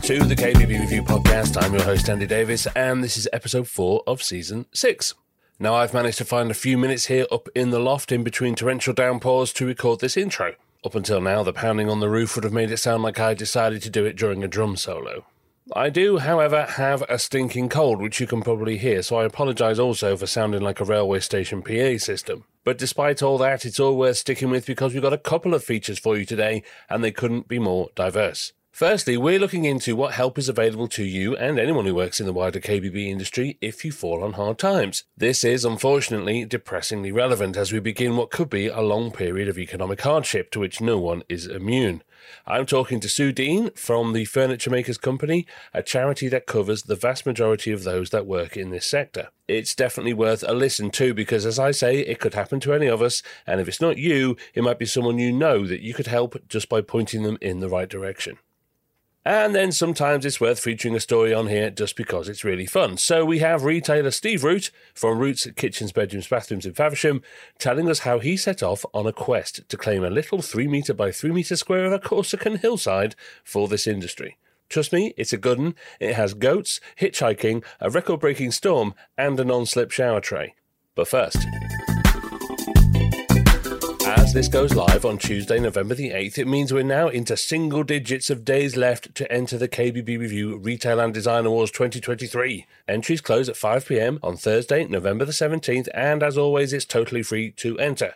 Welcome to the KBB Review Podcast. I'm your host, Andy Davies, and this is episode four of season six. Now, I've managed to find a few minutes here up in the loft in between torrential downpours to record this intro. Up until now, the pounding on the roof would have made it sound like I decided to do it during a drum solo. I do, however, have a stinking cold, which you can probably hear, so I apologise also for sounding like a railway station PA system. But despite all that, it's all worth sticking with because we've got a couple of features for you today, and they couldn't be more diverse. Firstly, we're looking into what help is available to you and anyone who works in the wider KBB industry if you fall on hard times. This is unfortunately depressingly relevant as we begin what could be a long period of economic hardship to which no one is immune. I'm talking to Sue Dean from the Furniture Makers Company, a charity that covers the vast majority of those that work in this sector. It's definitely worth a listen to because, as I say, it could happen to any of us, and if it's not you, it might be someone you know that you could help just by pointing them in the right direction. And then sometimes it's worth featuring a story on here just because it's really fun. So we have retailer Steve Root from Root's Kitchens, Bedrooms, Bathrooms in Faversham telling us how he set off on a quest to claim a little 3 metre by 3 metre square of a Corsican hillside for this industry. Trust me, it's a good one. It has goats, hitchhiking, a record breaking storm, and a non slip shower tray. But first. This goes live on Tuesday, November the 8th, it means we're now into single digits of days left to enter the KBB Review Retail and Design Awards 2023. Entries close at 5pm on Thursday, November the 17th, and as always, it's totally free to enter.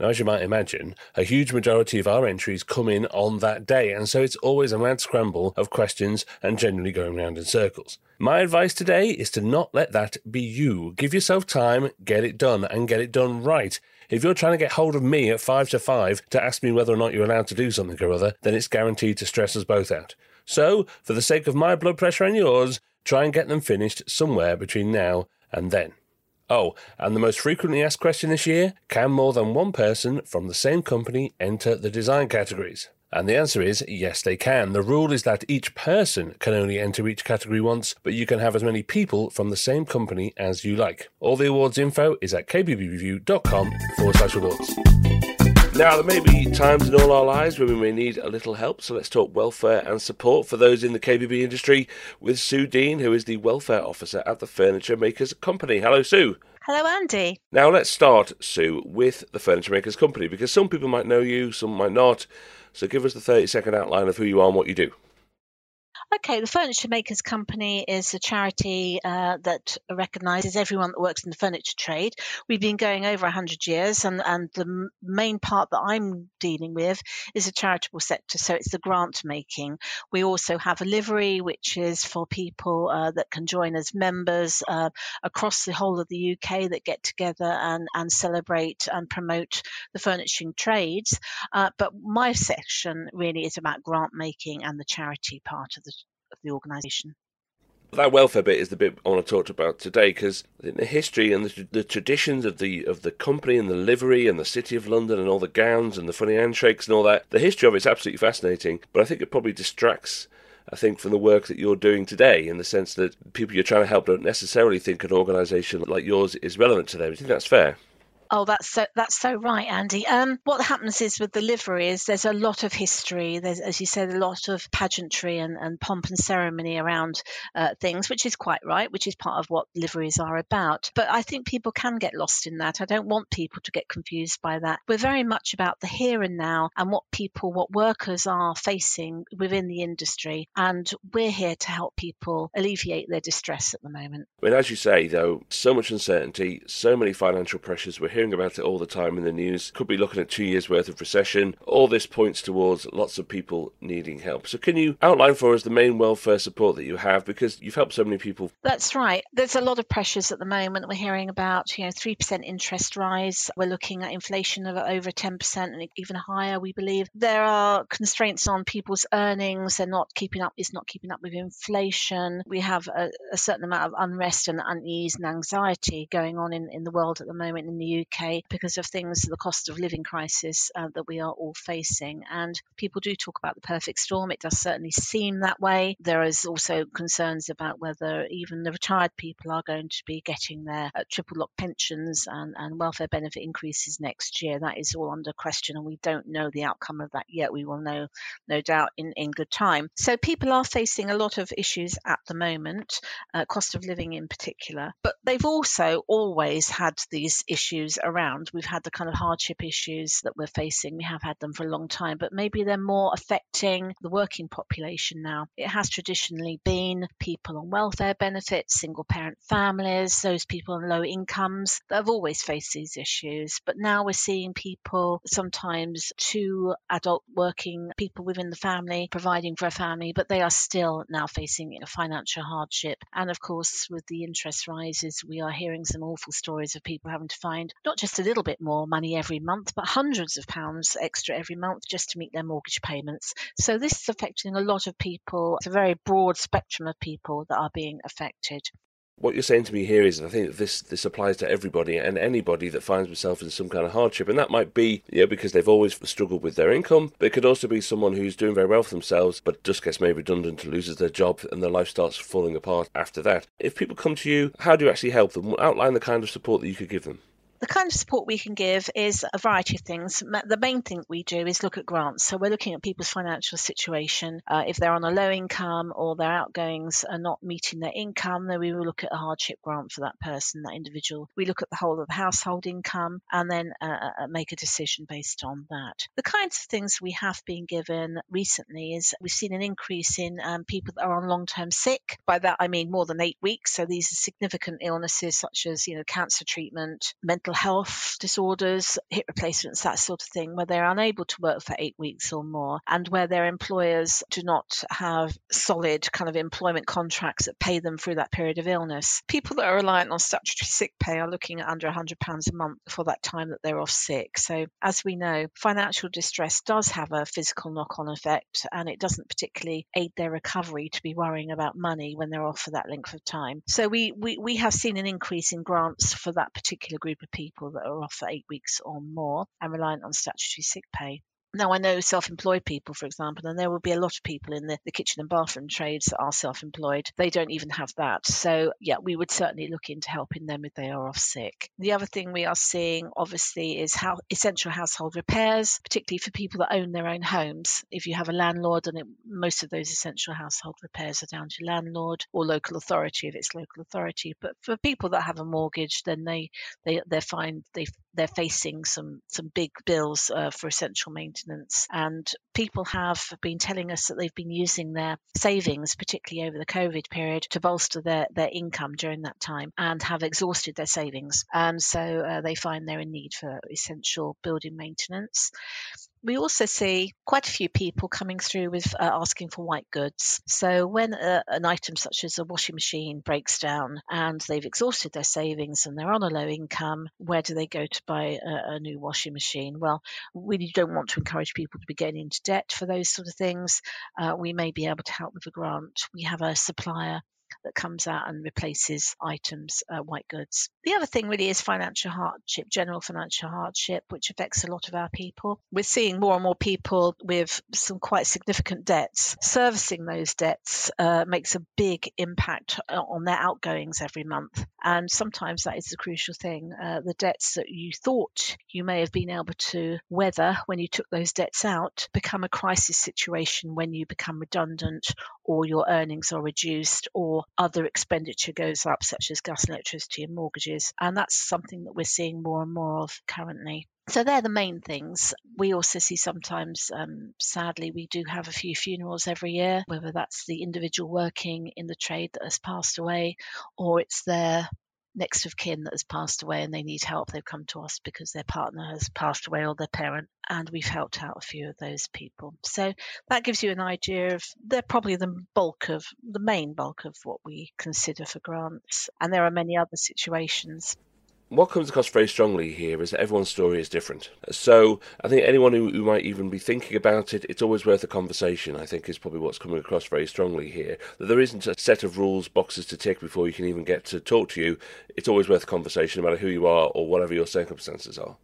Now, as you might imagine, a huge majority of our entries come in on that day, and so it's always a mad scramble of questions and generally going round in circles. My advice today is to not let that be you. Give yourself time, get it done, and get it done right. If you're trying to get hold of me at five to five to ask me whether or not you're allowed to do something or other, then it's guaranteed to stress us both out. So, for the sake of my blood pressure and yours, try and get them finished somewhere between now and then. Oh, and the most frequently asked question this year can more than one person from the same company enter the design categories? And the answer is yes, they can. The rule is that each person can only enter each category once, but you can have as many people from the same company as you like. All the awards info is at kbbreview.com forward slash awards. Now, there may be times in all our lives when we may need a little help, so let's talk welfare and support for those in the KBB industry with Sue Dean, who is the welfare officer at the Furniture Makers Company. Hello, Sue. Hello, Andy. Now, let's start, Sue, with the Furniture Makers Company because some people might know you, some might not. So give us the 30 second outline of who you are and what you do. Okay, the Furniture Makers Company is a charity uh, that recognises everyone that works in the furniture trade. We've been going over 100 years, and, and the main part that I'm dealing with is the charitable sector, so it's the grant making. We also have a livery, which is for people uh, that can join as members uh, across the whole of the UK that get together and, and celebrate and promote the furnishing trades. Uh, but my section really is about grant making and the charity part of the the organisation. That welfare bit is the bit I want to talk about today because the history and the, the, traditions of the of the company and the livery and the city of London and all the gowns and the funny handshakes and all that. The history of it's absolutely fascinating, but I think it probably distracts. I think from the work that you're doing today, in the sense that people you're trying to help don't necessarily think an organisation like yours is relevant to them. Do you think that's fair? Oh, that's so that's so right, Andy. Um, what happens is with the livery is there's a lot of history. There's, as you said, a lot of pageantry and, and pomp and ceremony around uh, things, which is quite right, which is part of what liveries are about. But I think people can get lost in that. I don't want people to get confused by that. We're very much about the here and now and what people, what workers are facing within the industry, and we're here to help people alleviate their distress at the moment. I mean, as you say, though, so much uncertainty, so many financial pressures. We're hearing about it all the time in the news. Could be looking at two years' worth of recession. All this points towards lots of people needing help. So, can you outline for us the main welfare support that you have? Because you've helped so many people. That's right. There's a lot of pressures at the moment. We're hearing about, you know, 3% interest rise. We're looking at inflation of over 10% and even higher, we believe. There are constraints on people's earnings. They're not keeping up, it's not keeping up with inflation. We have a, a certain amount of unrest and unease and anxiety going on in, in the world at the moment in the UK because of things, the cost of living crisis uh, that we are all facing. And people do talk about the perfect storm. It does certainly seem that way. There is also concerns about whether even the retired people are going to be getting their uh, triple lock pensions and, and welfare benefit increases next year. That is all under question, and we don't know the outcome of that yet. We will know, no doubt, in, in good time. So people are facing a lot of issues at the moment, uh, cost of living in particular, but they've also always had these issues around. We've had the kind of hardship issues that we're facing. We have had them for a long time, but maybe they're more affecting the working population now. It has traditionally been people on welfare benefits, single parent families, those people on low incomes that have always faced these issues. But now we're seeing people, sometimes two adult working people within the family, providing for a family, but they are still now facing financial hardship. And of course, with the interest rises, we are hearing some awful stories of people having to find not just a little bit more money every month, but hundreds of pounds extra every month just to meet their mortgage payments. So this is affecting a lot of people. It's a very broad spectrum of people that are being affected what you're saying to me here is I think this this applies to everybody and anybody that finds themselves in some kind of hardship, and that might be know, because they've always struggled with their income, but it could also be someone who's doing very well for themselves, but just gets made redundant, loses their job, and their life starts falling apart after that. If people come to you, how do you actually help them? Outline the kind of support that you could give them. The kind of support we can give is a variety of things. The main thing we do is look at grants. So we're looking at people's financial situation. Uh, if they're on a low income or their outgoings are not meeting their income, then we will look at a hardship grant for that person, that individual. We look at the whole of the household income and then uh, uh, make a decision based on that. The kinds of things we have been given recently is we've seen an increase in um, people that are on long term sick. By that I mean more than eight weeks. So these are significant illnesses such as you know cancer treatment, mental mental health disorders, hip replacements, that sort of thing, where they're unable to work for eight weeks or more, and where their employers do not have solid kind of employment contracts that pay them through that period of illness. People that are reliant on statutory sick pay are looking at under £100 a month for that time that they're off sick. So, as we know, financial distress does have a physical knock on effect, and it doesn't particularly aid their recovery to be worrying about money when they're off for that length of time. So, we, we, we have seen an increase in grants for that particular group of people people that are off for eight weeks or more and reliant on statutory sick pay. Now, I know self employed people, for example, and there will be a lot of people in the, the kitchen and bathroom trades that are self employed. They don't even have that. So, yeah, we would certainly look into helping them if they are off sick. The other thing we are seeing, obviously, is how essential household repairs, particularly for people that own their own homes. If you have a landlord, and it, most of those essential household repairs are down to landlord or local authority if it's local authority. But for people that have a mortgage, then they they they're fine. They they're facing some some big bills uh, for essential maintenance and people have been telling us that they've been using their savings particularly over the covid period to bolster their their income during that time and have exhausted their savings. And so uh, they find they're in need for essential building maintenance we also see quite a few people coming through with uh, asking for white goods. So, when uh, an item such as a washing machine breaks down and they've exhausted their savings and they're on a low income, where do they go to buy a, a new washing machine? Well, we don't want to encourage people to be getting into debt for those sort of things. Uh, we may be able to help with a grant. We have a supplier that comes out and replaces items, uh, white goods. The other thing really is financial hardship, general financial hardship, which affects a lot of our people. We're seeing more and more people with some quite significant debts. Servicing those debts uh, makes a big impact uh, on their outgoings every month. And sometimes that is the crucial thing. Uh, the debts that you thought you may have been able to weather when you took those debts out become a crisis situation when you become redundant or your earnings are reduced or other expenditure goes up, such as gas, electricity, and mortgages. And that's something that we're seeing more and more of currently. So they're the main things. We also see sometimes, um, sadly, we do have a few funerals every year, whether that's the individual working in the trade that has passed away or it's their next of kin that has passed away and they need help, they've come to us because their partner has passed away or their parent, and we've helped out a few of those people. So that gives you an idea of they're probably the bulk of the main bulk of what we consider for grants, and there are many other situations. What comes across very strongly here is that everyone's story is different. So I think anyone who, who, might even be thinking about it, it's always worth a conversation, I think is probably what's coming across very strongly here. That there isn't a set of rules, boxes to tick before you can even get to talk to you. It's always worth a conversation, no matter who you are or whatever your circumstances are.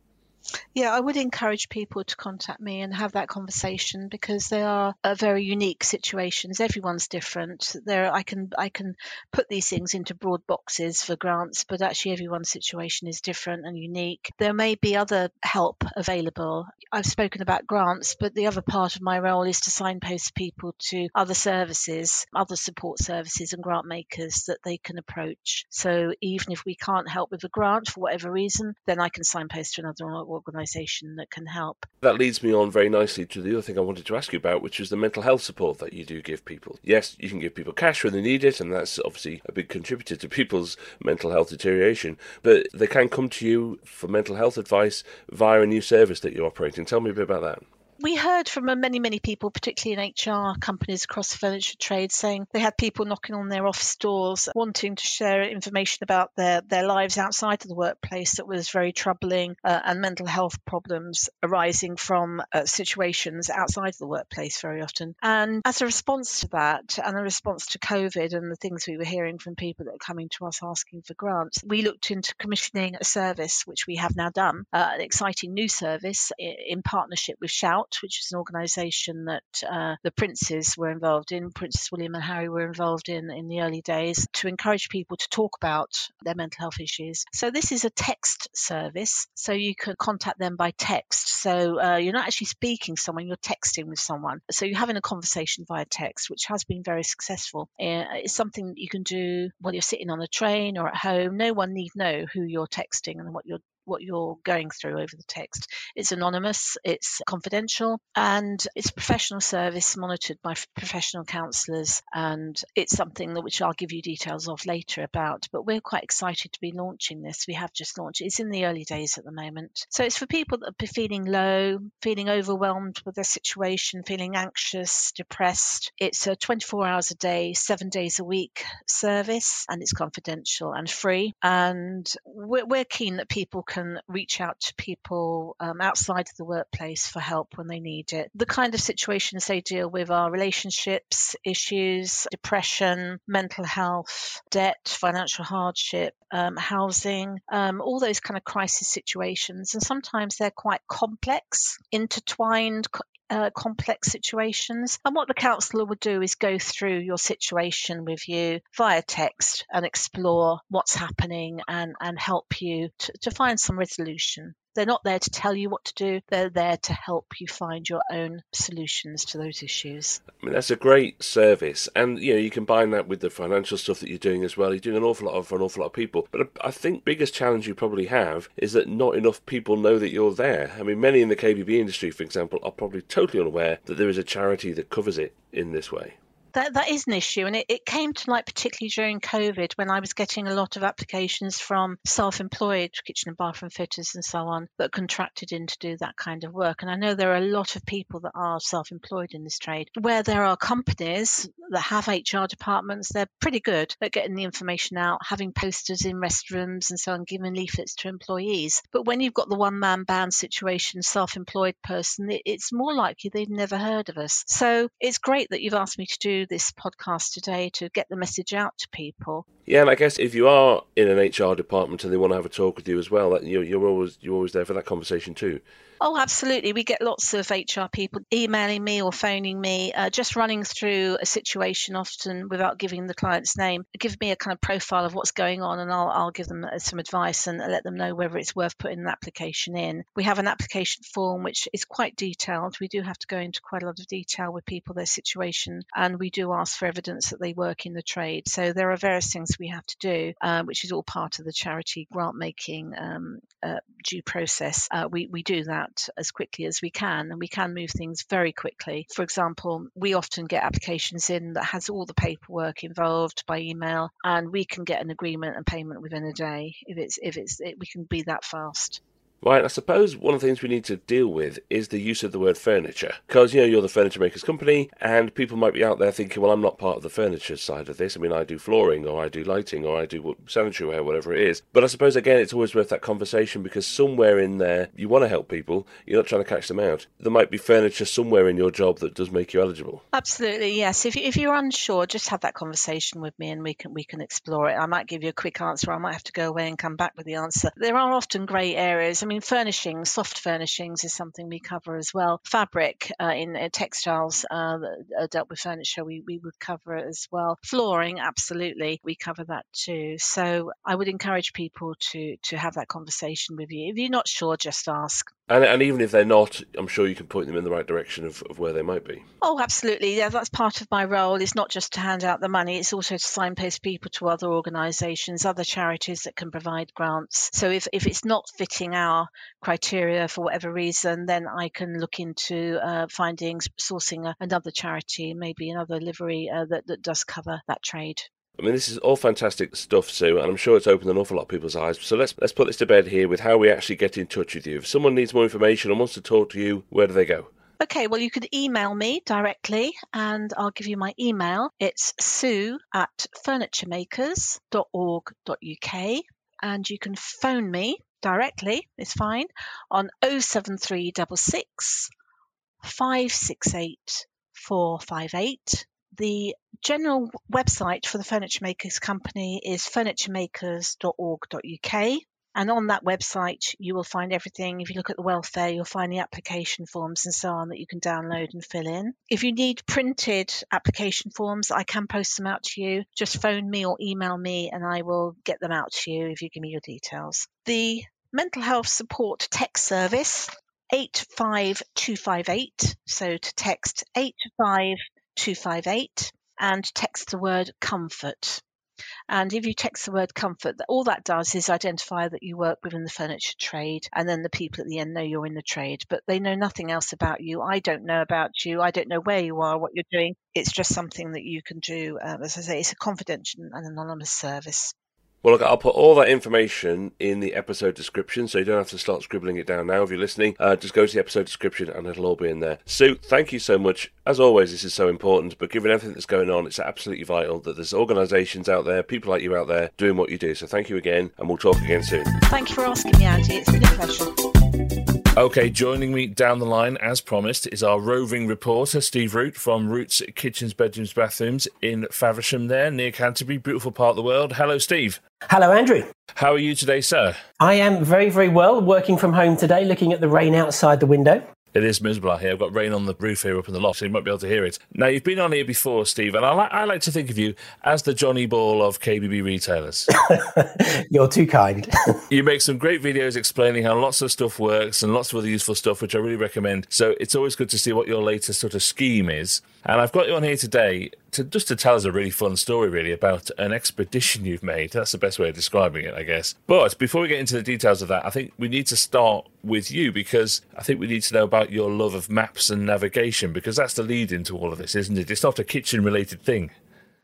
Yeah, I would encourage people to contact me and have that conversation because they are uh, very unique situations. Everyone's different. There, I can I can put these things into broad boxes for grants, but actually everyone's situation is different and unique. There may be other help available. I've spoken about grants, but the other part of my role is to signpost people to other services, other support services and grant makers that they can approach. So even if we can't help with a grant for whatever reason, then I can signpost to another organisation that can help. That leads me on very nicely to the other thing I wanted to ask you about, which is the mental health support that you do give people. Yes, you can give people cash when they need it, and that's obviously a big contributor to people's mental health deterioration, but they can come to you for mental health advice via a new service that you're operating. Tell me a bit about that we heard from many, many people, particularly in HR companies across the furniture trade, saying they had people knocking on their office doors wanting to share information about their, their lives outside of the workplace that was very troubling uh, and mental health problems arising from uh, situations outside of the workplace very often. And as a response to that and a response to COVID and the things we were hearing from people that were coming to us asking for grants, we looked into commissioning a service, which we have now done, uh, an exciting new service in partnership with Shout which is an organisation that uh, the princes were involved in, Princess William and Harry were involved in in the early days, to encourage people to talk about their mental health issues. So this is a text service, so you can contact them by text. So uh, you're not actually speaking to someone, you're texting with someone. So you're having a conversation via text, which has been very successful. Uh, it's something that you can do while you're sitting on a train or at home. No one need know who you're texting and what you're what you're going through over the text. It's anonymous, it's confidential, and it's professional service monitored by professional counsellors. And it's something that which I'll give you details of later about. But we're quite excited to be launching this. We have just launched. It's in the early days at the moment. So it's for people that are feeling low, feeling overwhelmed with their situation, feeling anxious, depressed. It's a 24 hours a day, seven days a week service, and it's confidential and free. And we're, we're keen that people can reach out to people um, outside of the workplace for help when they need it. The kind of situations they deal with are relationships, issues, depression, mental health, debt, financial hardship, um, housing, um, all those kind of crisis situations. And sometimes they're quite complex, intertwined uh, complex situations. And what the counsellor would do is go through your situation with you via text and explore what's happening and, and help you to, to find some resolution. They're not there to tell you what to do. They're there to help you find your own solutions to those issues. I mean, that's a great service, and you know you combine that with the financial stuff that you're doing as well. You're doing an awful lot of, for an awful lot of people. But uh, I think biggest challenge you probably have is that not enough people know that you're there. I mean, many in the KBB industry, for example, are probably totally unaware that there is a charity that covers it in this way that that is an issue, and it, it came to light particularly during COVID when I was getting a lot of applications from self-employed kitchen and bathroom fitters and so on that contracted in to do that kind of work. And I know there are a lot of people that are self-employed in this trade. Where there are companies that have HR departments, they're pretty good at getting the information out, having posters in restrooms and so on, giving leaflets to employees. But when you've got the one-man band situation, self-employed person, it, it's more likely they've never heard of us. So it's great that you've asked me to do this podcast today to get the message out to people. Yeah, and I guess if you are in an HR department and they want to have a talk with you as well, that you're, you're always you're always there for that conversation too. Oh, absolutely. We get lots of HR people emailing me or phoning me, uh, just running through a situation often without giving the client's name. Give me a kind of profile of what's going on, and I'll, I'll give them uh, some advice and let them know whether it's worth putting an application in. We have an application form which is quite detailed. We do have to go into quite a lot of detail with people, their situation, and we do ask for evidence that they work in the trade. So there are various things we have to do, uh, which is all part of the charity grant making um, uh, due process. Uh, we, we do that as quickly as we can and we can move things very quickly. For example, we often get applications in that has all the paperwork involved by email and we can get an agreement and payment within a day if it's if it's it, we can be that fast. Right, I suppose one of the things we need to deal with is the use of the word furniture. Because, you know, you're the furniture makers company, and people might be out there thinking, well, I'm not part of the furniture side of this. I mean, I do flooring, or I do lighting, or I do sanitary ware, whatever it is. But I suppose, again, it's always worth that conversation because somewhere in there, you want to help people, you're not trying to catch them out. There might be furniture somewhere in your job that does make you eligible. Absolutely, yes. If, if you're unsure, just have that conversation with me and we can, we can explore it. I might give you a quick answer, I might have to go away and come back with the answer. There are often grey areas. I mean, furnishings, soft furnishings is something we cover as well. Fabric uh, in uh, textiles uh, that dealt with furniture, we, we would cover it as well. Flooring, absolutely, we cover that too. So I would encourage people to to have that conversation with you. If you're not sure, just ask. And, and even if they're not, I'm sure you can point them in the right direction of, of where they might be. Oh, absolutely. Yeah, that's part of my role. It's not just to hand out the money, it's also to signpost people to other organisations, other charities that can provide grants. So if, if it's not fitting our criteria for whatever reason, then I can look into uh, finding, sourcing a, another charity, maybe another livery uh, that, that does cover that trade. I mean, this is all fantastic stuff, Sue, and I'm sure it's opened an awful lot of people's eyes. So let's let's put this to bed here with how we actually get in touch with you. If someone needs more information and wants to talk to you, where do they go? Okay, well, you could email me directly and I'll give you my email. It's sue at furnituremakers.org.uk and you can phone me directly, is fine, on 07366 568 458 the general website for the Furniture Makers Company is furnituremakers.org.uk. And on that website, you will find everything. If you look at the welfare, you'll find the application forms and so on that you can download and fill in. If you need printed application forms, I can post them out to you. Just phone me or email me and I will get them out to you if you give me your details. The mental health support text service 85258. So to text 85 258 and text the word comfort. And if you text the word comfort, all that does is identify that you work within the furniture trade, and then the people at the end know you're in the trade, but they know nothing else about you. I don't know about you. I don't know where you are, what you're doing. It's just something that you can do. Um, as I say, it's a confidential and anonymous service. Well, look, I'll put all that information in the episode description, so you don't have to start scribbling it down now if you're listening. Uh, just go to the episode description and it'll all be in there. Sue, thank you so much. As always, this is so important, but given everything that's going on, it's absolutely vital that there's organisations out there, people like you out there, doing what you do. So thank you again, and we'll talk again soon. Thank you for asking me, Andy. It's been a pleasure. Okay, joining me down the line, as promised, is our roving reporter, Steve Root from Root's Kitchens, Bedrooms, Bathrooms in Faversham, there near Canterbury, beautiful part of the world. Hello, Steve. Hello, Andrew. How are you today, sir? I am very, very well, working from home today, looking at the rain outside the window. It is miserable out here. I've got rain on the roof here up in the loft, so you might be able to hear it. Now, you've been on here before, Steve, and I, li- I like to think of you as the Johnny Ball of KBB retailers. You're too kind. you make some great videos explaining how lots of stuff works and lots of other useful stuff, which I really recommend. So it's always good to see what your latest sort of scheme is. And I've got you on here today to just to tell us a really fun story, really, about an expedition you've made. That's the best way of describing it, I guess. But before we get into the details of that, I think we need to start with you because I think we need to know about your love of maps and navigation because that's the lead into all of this, isn't it? It's not a kitchen related thing.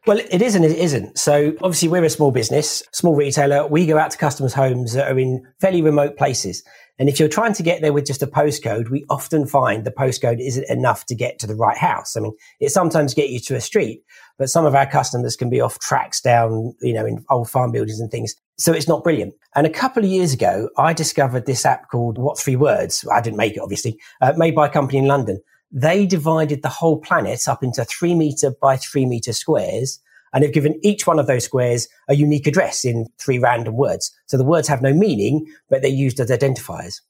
Well, it is and it isn't. So obviously we're a small business, small retailer. We go out to customers' homes that are in fairly remote places. And if you're trying to get there with just a postcode, we often find the postcode isn't enough to get to the right house. I mean, it sometimes get you to a street, but some of our customers can be off tracks down, you know, in old farm buildings and things. So it's not brilliant. And a couple of years ago, I discovered this app called What Three Words. I didn't make it, obviously, uh, made by a company in London. They divided the whole planet up into three meter by three meter squares and they've given each one of those squares a unique address in three random words. So the words have no meaning, but they're used as identifiers.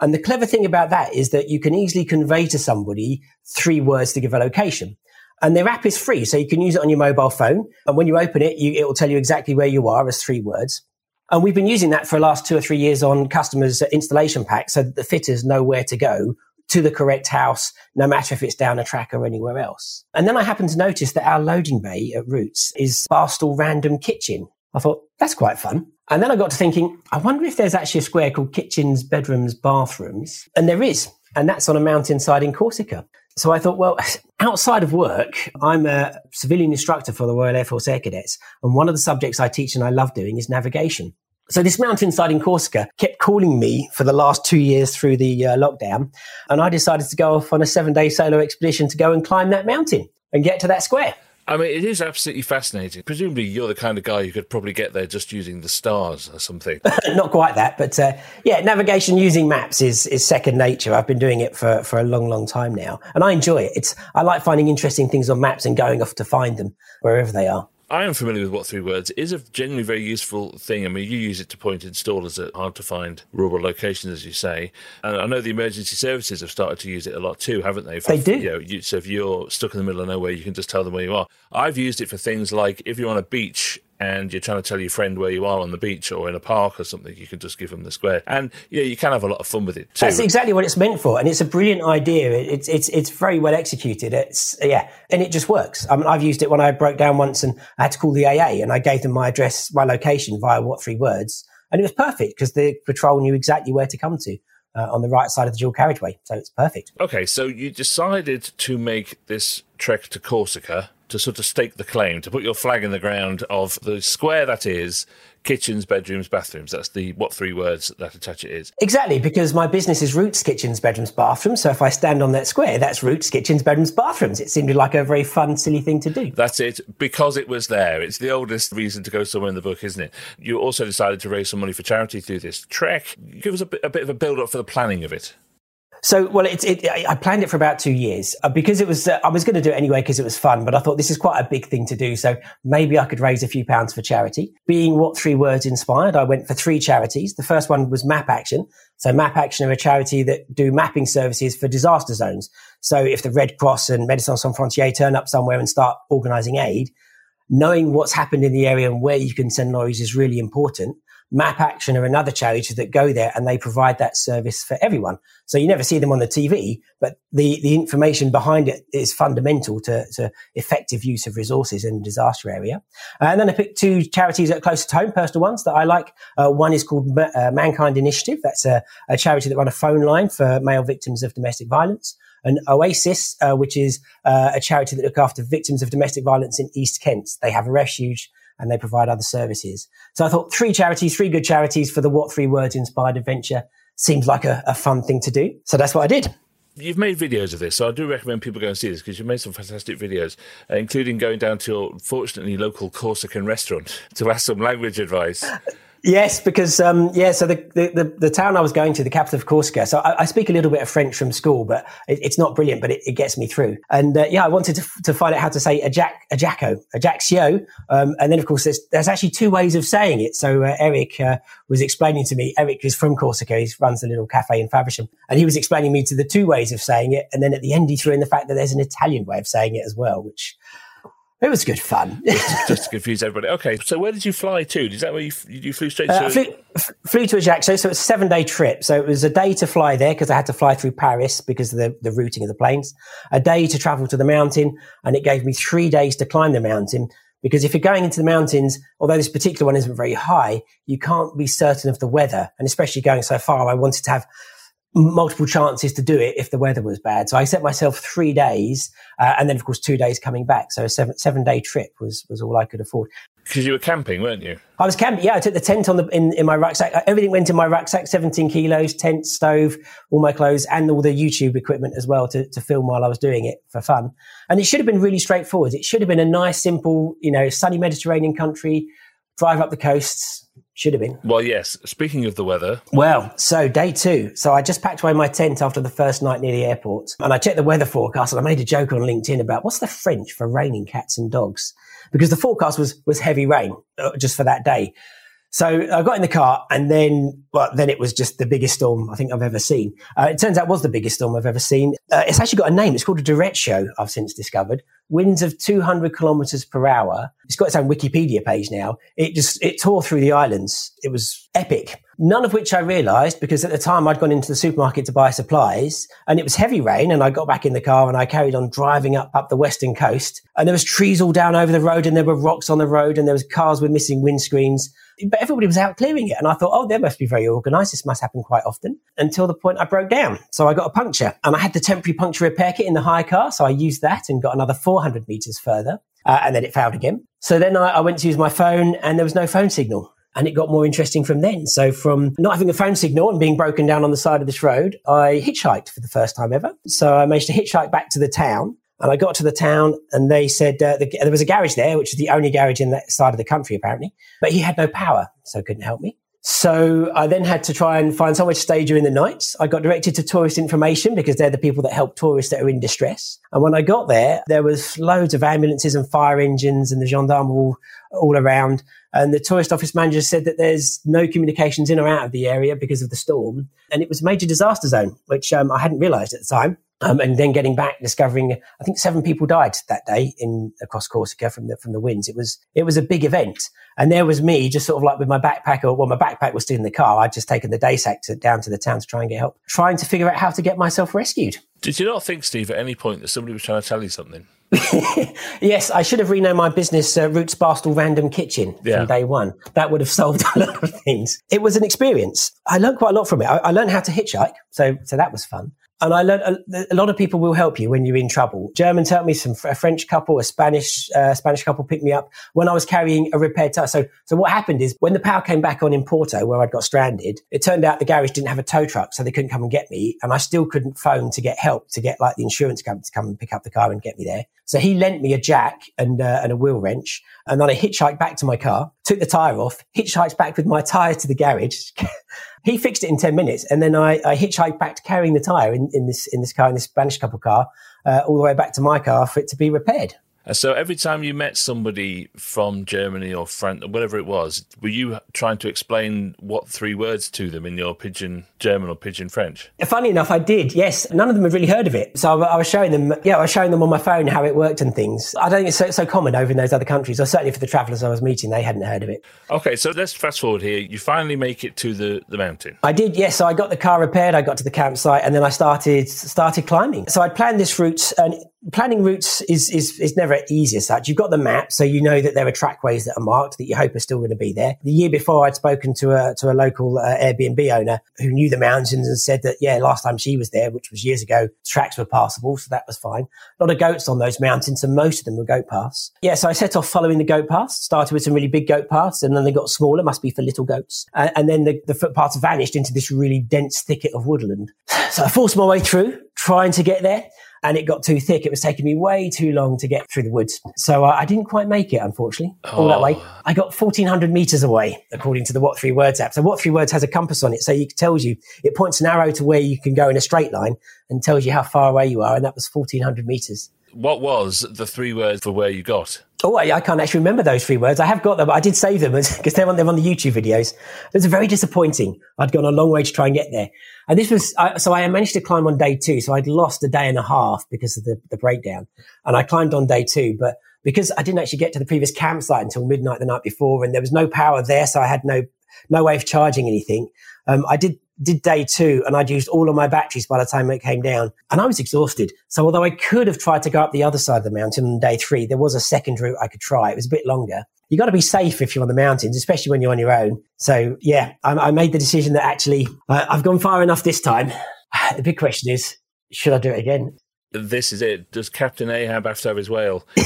And the clever thing about that is that you can easily convey to somebody three words to give a location. And their app is free, so you can use it on your mobile phone. And when you open it, you, it will tell you exactly where you are as three words. And we've been using that for the last two or three years on customers' installation packs so that the fitters know where to go to the correct house, no matter if it's down a track or anywhere else. And then I happened to notice that our loading bay at Roots is Barstool Random Kitchen. I thought, that's quite fun. And then I got to thinking, I wonder if there's actually a square called kitchens, bedrooms, bathrooms. And there is. And that's on a mountainside in Corsica. So I thought, well, outside of work, I'm a civilian instructor for the Royal Air Force Air Cadets. And one of the subjects I teach and I love doing is navigation. So this mountainside in Corsica kept calling me for the last two years through the uh, lockdown. And I decided to go off on a seven day solo expedition to go and climb that mountain and get to that square. I mean, it is absolutely fascinating. Presumably, you're the kind of guy who could probably get there just using the stars or something. Not quite that, but uh, yeah, navigation using maps is is second nature. I've been doing it for for a long, long time now, and I enjoy it. It's I like finding interesting things on maps and going off to find them wherever they are. I am familiar with what three words it is a genuinely very useful thing. I mean, you use it to point installers at hard to find rural locations, as you say. And I know the emergency services have started to use it a lot too, haven't they? For, they do. You know, you, so if you're stuck in the middle of nowhere, you can just tell them where you are. I've used it for things like if you're on a beach and you're trying to tell your friend where you are on the beach or in a park or something, you can just give them the square. And yeah, you can have a lot of fun with it too. That's exactly what it's meant for, and it's a brilliant idea. It's it's it's very well executed. It's yeah, and it just works. I mean, I've used it when I broke down once and I had to call the AA, and I gave them my address, my location via what three words, and it was perfect because the patrol knew exactly where to come to. Uh, on the right side of the dual carriageway, so it's perfect. Okay, so you decided to make this trek to Corsica to sort of stake the claim, to put your flag in the ground of the square that is kitchens, bedrooms, bathrooms. That's the what three words that attach it is. Exactly, because my business is roots, kitchens, bedrooms, bathrooms. So if I stand on that square, that's roots, kitchens, bedrooms, bathrooms. It seemed like a very fun, silly thing to do. That's it, because it was there. It's the oldest reason to go somewhere in the book, isn't it? You also decided to raise some money for charity through this trek. Give us a bit, a bit of a build up for the planning of it. So, well, it's, it, I planned it for about two years uh, because it was, uh, I was going to do it anyway because it was fun, but I thought this is quite a big thing to do. So maybe I could raise a few pounds for charity. Being what three words inspired, I went for three charities. The first one was Map Action. So Map Action are a charity that do mapping services for disaster zones. So if the Red Cross and Médecins Sans Frontières turn up somewhere and start organizing aid, knowing what's happened in the area and where you can send lorries is really important. Map Action are another charity that go there and they provide that service for everyone. So you never see them on the TV, but the, the information behind it is fundamental to, to effective use of resources in a disaster area. Uh, and then I picked two charities that are close to home, personal ones that I like. Uh, one is called uh, Mankind Initiative. That's a, a, charity that run a phone line for male victims of domestic violence. And Oasis, uh, which is uh, a charity that look after victims of domestic violence in East Kent. They have a refuge and they provide other services. So I thought three charities, three good charities for the What Three Words inspired adventure seems like a, a fun thing to do. So that's what I did you've made videos of this, so I do recommend people go and see this because you've made some fantastic videos, uh, including going down to your fortunately local Corsican restaurant to ask some language advice. Yes, because um, yeah, so the, the, the town I was going to, the capital of Corsica. So I, I speak a little bit of French from school, but it, it's not brilliant, but it, it gets me through. And uh, yeah, I wanted to, to find out how to say a jack a jacko a jaxio, um, and then of course there's, there's actually two ways of saying it. So uh, Eric uh, was explaining to me. Eric is from Corsica. He runs a little cafe in Faversham, and he was explaining me to the two ways of saying it. And then at the end, he threw in the fact that there's an Italian way of saying it as well, which it was good fun. just, just, to confuse everybody. Okay, so where did you fly to? Is that where you, you flew straight uh, to? Uh, flew, f- flew to Ajaccio, so it's a seven day trip. So it was a day to fly there because I had to fly through Paris because of the, the routing of the planes, a day to travel to the mountain, and it gave me three days to climb the mountain. Because if you're going into the mountains, although this particular one isn't very high, you can't be certain of the weather. And especially going so far, I wanted to have multiple chances to do it if the weather was bad. So I set myself three days, uh, and then of course two days coming back. So a seven seven day trip was was all I could afford. Because you were camping, weren't you? I was camping. Yeah, I took the tent on the in, in my rucksack. Everything went in my rucksack: seventeen kilos, tent, stove, all my clothes, and all the YouTube equipment as well to, to film while I was doing it for fun. And it should have been really straightforward. It should have been a nice, simple, you know, sunny Mediterranean country, drive up the coasts, should have been. Well, yes. Speaking of the weather. Well, so day two. So I just packed away my tent after the first night near the airport and I checked the weather forecast and I made a joke on LinkedIn about what's the French for raining cats and dogs? Because the forecast was, was heavy rain uh, just for that day. So I got in the car and then, well, then it was just the biggest storm I think I've ever seen. Uh, it turns out it was the biggest storm I've ever seen. Uh, it's actually got a name. It's called a derecho, I've since discovered. Winds of 200 kilometers per hour. It's got its own Wikipedia page now. It just, it tore through the islands. It was epic. None of which I realized because at the time I'd gone into the supermarket to buy supplies and it was heavy rain and I got back in the car and I carried on driving up, up the western coast and there was trees all down over the road and there were rocks on the road and there was cars with missing windscreens but everybody was out clearing it. And I thought, oh, they must be very organized. This must happen quite often until the point I broke down. So I got a puncture and I had the temporary puncture repair kit in the hire car. So I used that and got another 400 meters further. Uh, and then it failed again. So then I, I went to use my phone and there was no phone signal. And it got more interesting from then. So from not having a phone signal and being broken down on the side of this road, I hitchhiked for the first time ever. So I managed to hitchhike back to the town. And I got to the town and they said uh, the, there was a garage there, which is the only garage in that side of the country, apparently. But he had no power, so couldn't help me. So I then had to try and find somewhere to stay during the nights. I got directed to tourist information because they're the people that help tourists that are in distress. And when I got there, there was loads of ambulances and fire engines and the gendarmes all, all around. And the tourist office manager said that there's no communications in or out of the area because of the storm. And it was a major disaster zone, which um, I hadn't realized at the time. Um, and then getting back, discovering, I think seven people died that day in across Corsica from the from the winds. It was it was a big event, and there was me just sort of like with my backpack, or well, my backpack was still in the car. I'd just taken the day sack to, down to the town to try and get help, trying to figure out how to get myself rescued. Did you not think, Steve, at any point that somebody was trying to tell you something? yes, I should have renamed my business uh, Roots Barstool Random Kitchen yeah. from day one. That would have solved a lot of things. It was an experience. I learned quite a lot from it. I, I learned how to hitchhike, so so that was fun. And I learned a, a, lot of people will help you when you're in trouble. Germans helped me, some a French couple, a Spanish uh, Spanish couple picked me up when I was carrying a repaired tire. So, so what happened is when the power came back on in Porto, where I'd got stranded, it turned out the garage didn't have a tow truck, so they couldn't come and get me, and I still couldn't phone to get help to get like the insurance company to come and pick up the car and get me there. So he lent me a jack and uh, and a wheel wrench, and then I hitchhiked back to my car, took the tire off, hitchhiked back with my tire to the garage. he fixed it in 10 minutes. And then I, I hitchhiked back carrying the tire in, in this, in this car, in this Spanish couple car, uh, all the way back to my car for it to be repaired. Uh, so every time you met somebody from Germany or France, or whatever it was, were you trying to explain what three words to them in your pidgin German or pidgin French? Funny enough, I did. Yes, none of them had really heard of it, so I was showing them. Yeah, I was showing them on my phone how it worked and things. I don't think it's so, so common over in those other countries, or certainly for the travellers I was meeting, they hadn't heard of it. Okay, so let's fast forward here. You finally make it to the, the mountain. I did. Yes, so I got the car repaired. I got to the campsite, and then I started started climbing. So I'd planned this route, and planning routes is, is, is never easy as such. You've got the map, so you know that there are trackways that are marked that you hope are still going to be there. The year before, I'd spoken to a, to a local uh, Airbnb owner who knew the mountains and said that, yeah, last time she was there, which was years ago, tracks were passable. So that was fine. A lot of goats on those mountains and most of them were goat paths. Yeah. So I set off following the goat paths, started with some really big goat paths and then they got smaller, must be for little goats. Uh, and then the, the footpaths vanished into this really dense thicket of woodland. So I forced my way through trying to get there and it got too thick. It was taking me way too long to get through the woods. So uh, I didn't quite make it, unfortunately, all oh. that way. Oh. I got 1400 meters away, according to the What Three Words app. So What Three Words has a compass on it. So it tells you, it points an arrow to where you can go in a straight line and tells you how far away you are. And that was 1400 meters. What was the three words for where you got? Oh, I, I, can't actually remember those three words. I have got them, but I did save them because they're on, they're on the YouTube videos. It was very disappointing. I'd gone a long way to try and get there. And this was, uh, so I managed to climb on day two. So I'd lost a day and a half because of the, the breakdown. And I climbed on day two, but because I didn't actually get to the previous campsite until midnight the night before and there was no power there. So I had no, no way of charging anything. Um, I did did day two and I'd used all of my batteries by the time it came down and I was exhausted. So although I could have tried to go up the other side of the mountain on day three, there was a second route I could try. It was a bit longer. You got to be safe if you're on the mountains, especially when you're on your own. So yeah, I, I made the decision that actually uh, I've gone far enough this time. The big question is, should I do it again? This is it. Does Captain Ahab have to have his whale?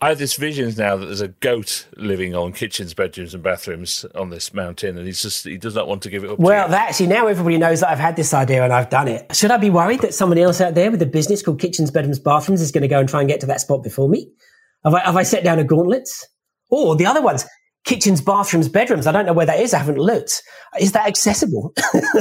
I have this visions now that there's a goat living on kitchens, bedrooms, and bathrooms on this mountain, and he's just he does not want to give it up. Well, actually, now everybody knows that I've had this idea and I've done it. Should I be worried that somebody else out there with a business called Kitchens, Bedrooms, Bathrooms is going to go and try and get to that spot before me? Have I, have I set down a gauntlet? Or the other ones, kitchens, bathrooms, bedrooms. I don't know where that is. I haven't looked. Is that accessible?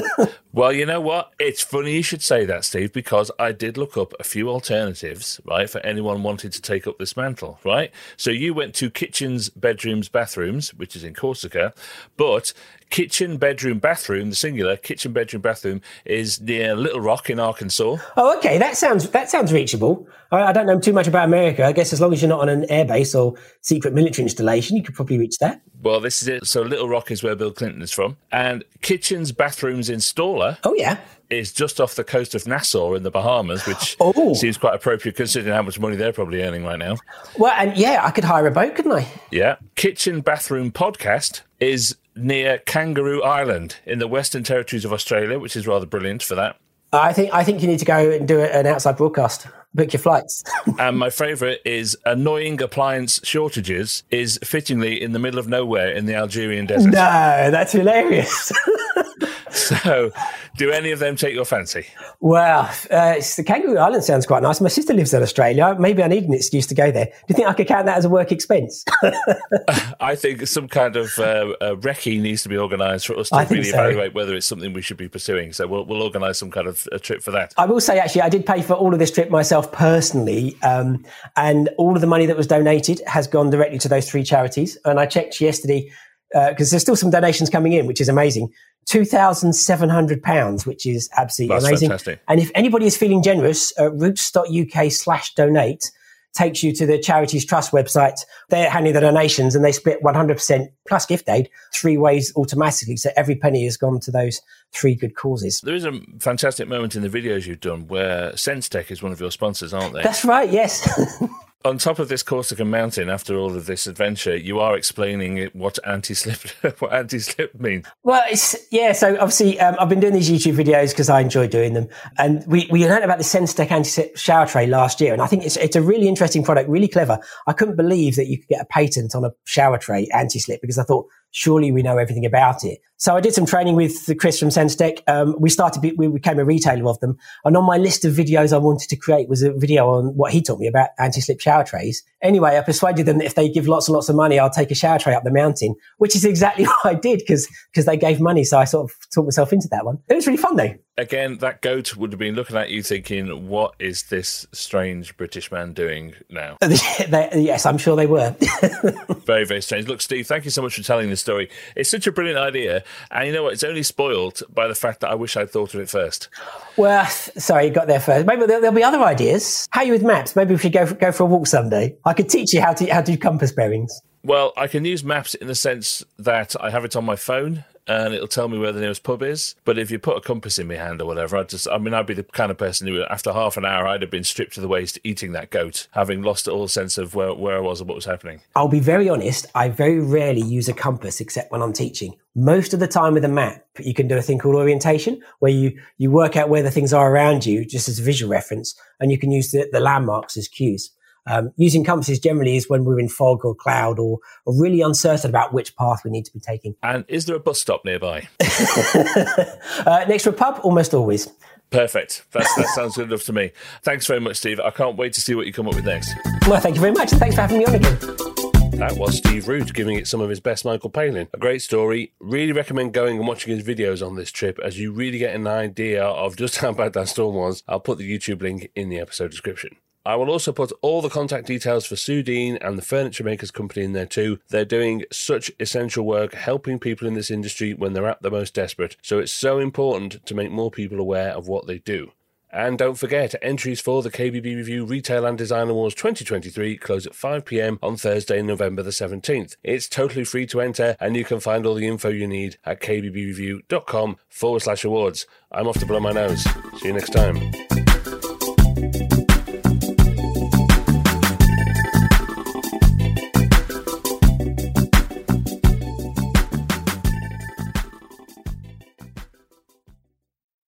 well, you know what? It's funny you should say that, Steve, because I did look up a few alternatives, right, for anyone wanting to take up this mantle, right? So you went to kitchens, bedrooms, bathrooms, which is in Corsica, but kitchen, bedroom, bathroom, the singular kitchen, bedroom, bathroom is near Little Rock in Arkansas. Oh, okay. That sounds that sounds reachable. I, I don't know too much about America. I guess as long as you're not on an airbase or secret military installation, you could probably reach that. Well, this is it. So Little Rock is where Bill Clinton is from, and kitchens, bathrooms installer. Oh yeah. Is just off the coast of Nassau in the Bahamas, which oh. seems quite appropriate considering how much money they're probably earning right now. Well, and yeah, I could hire a boat, couldn't I? Yeah. Kitchen Bathroom Podcast is near Kangaroo Island in the Western Territories of Australia, which is rather brilliant for that. I think I think you need to go and do an outside broadcast book your flights. and my favourite is annoying appliance shortages is fittingly in the middle of nowhere in the Algerian desert. No, that's hilarious. so, do any of them take your fancy? Well, uh, the Kangaroo Island sounds quite nice. My sister lives in Australia. Maybe I need an excuse to go there. Do you think I could count that as a work expense? I think some kind of uh, recce needs to be organised for us to really so. evaluate whether it's something we should be pursuing. So we'll, we'll organise some kind of a trip for that. I will say, actually, I did pay for all of this trip myself personally, um, and all of the money that was donated has gone directly to those three charities. And I checked yesterday because uh, there's still some donations coming in, which is amazing. £2,700, which is absolutely That's amazing. Fantastic. And if anybody is feeling generous, uh, roots.uk slash donate takes you to the Charities Trust website. They're handling the donations and they split 100% plus gift aid three ways automatically. So every penny has gone to those three good causes. There is a fantastic moment in the videos you've done where SenseTech is one of your sponsors, aren't they? That's right, yes. on top of this Corsican mountain, after all of this adventure, you are explaining what anti-slip what anti-slip means. Well, it's yeah. So obviously, um, I've been doing these YouTube videos because I enjoy doing them, and we we learned about the SenseTech anti-slip shower tray last year, and I think it's it's a really interesting product, really clever. I couldn't believe that you could get a patent on a shower tray anti-slip because I thought surely we know everything about it. So I did some training with the Chris from SenseTech. Um, we started, we became a retailer of them. And on my list of videos I wanted to create was a video on what he taught me about anti-slip shower trays. Anyway, I persuaded them that if they give lots and lots of money, I'll take a shower tray up the mountain, which is exactly what I did because, because they gave money. So I sort of talked myself into that one. It was really fun though again, that goat would have been looking at you thinking, what is this strange British man doing now? they, yes, I'm sure they were. very, very strange. Look, Steve, thank you so much for telling this story. It's such a brilliant idea. And you know what? It's only spoiled by the fact that I wish I'd thought of it first. Well, sorry, you got there first. Maybe there'll, there'll be other ideas. How are you with maps? Maybe we should go for, go for a walk someday. I could teach you how to, how to do compass bearings. Well, I can use maps in the sense that I have it on my phone and it'll tell me where the nearest pub is. But if you put a compass in my hand or whatever, I'd just, I mean, I'd be the kind of person who, after half an hour, I'd have been stripped to the waist eating that goat, having lost all sense of where, where I was and what was happening. I'll be very honest, I very rarely use a compass except when I'm teaching. Most of the time with a map, you can do a thing called orientation, where you, you work out where the things are around you just as a visual reference, and you can use the, the landmarks as cues. Um, using compasses generally is when we're in fog or cloud or, or really uncertain about which path we need to be taking. And is there a bus stop nearby? uh, next to a pub, almost always. Perfect. That's, that sounds good enough to me. Thanks very much, Steve. I can't wait to see what you come up with next. Well, thank you very much. Thanks for having me on again. That was Steve Root giving it some of his best Michael Palin. A great story. Really recommend going and watching his videos on this trip as you really get an idea of just how bad that storm was. I'll put the YouTube link in the episode description. I will also put all the contact details for Sue Dean and the Furniture Makers Company in there too. They're doing such essential work helping people in this industry when they're at the most desperate. So it's so important to make more people aware of what they do. And don't forget, entries for the KBB Review Retail and Design Awards 2023 close at 5pm on Thursday, November the 17th. It's totally free to enter, and you can find all the info you need at kbbreview.com forward slash awards. I'm off to blow my nose. See you next time.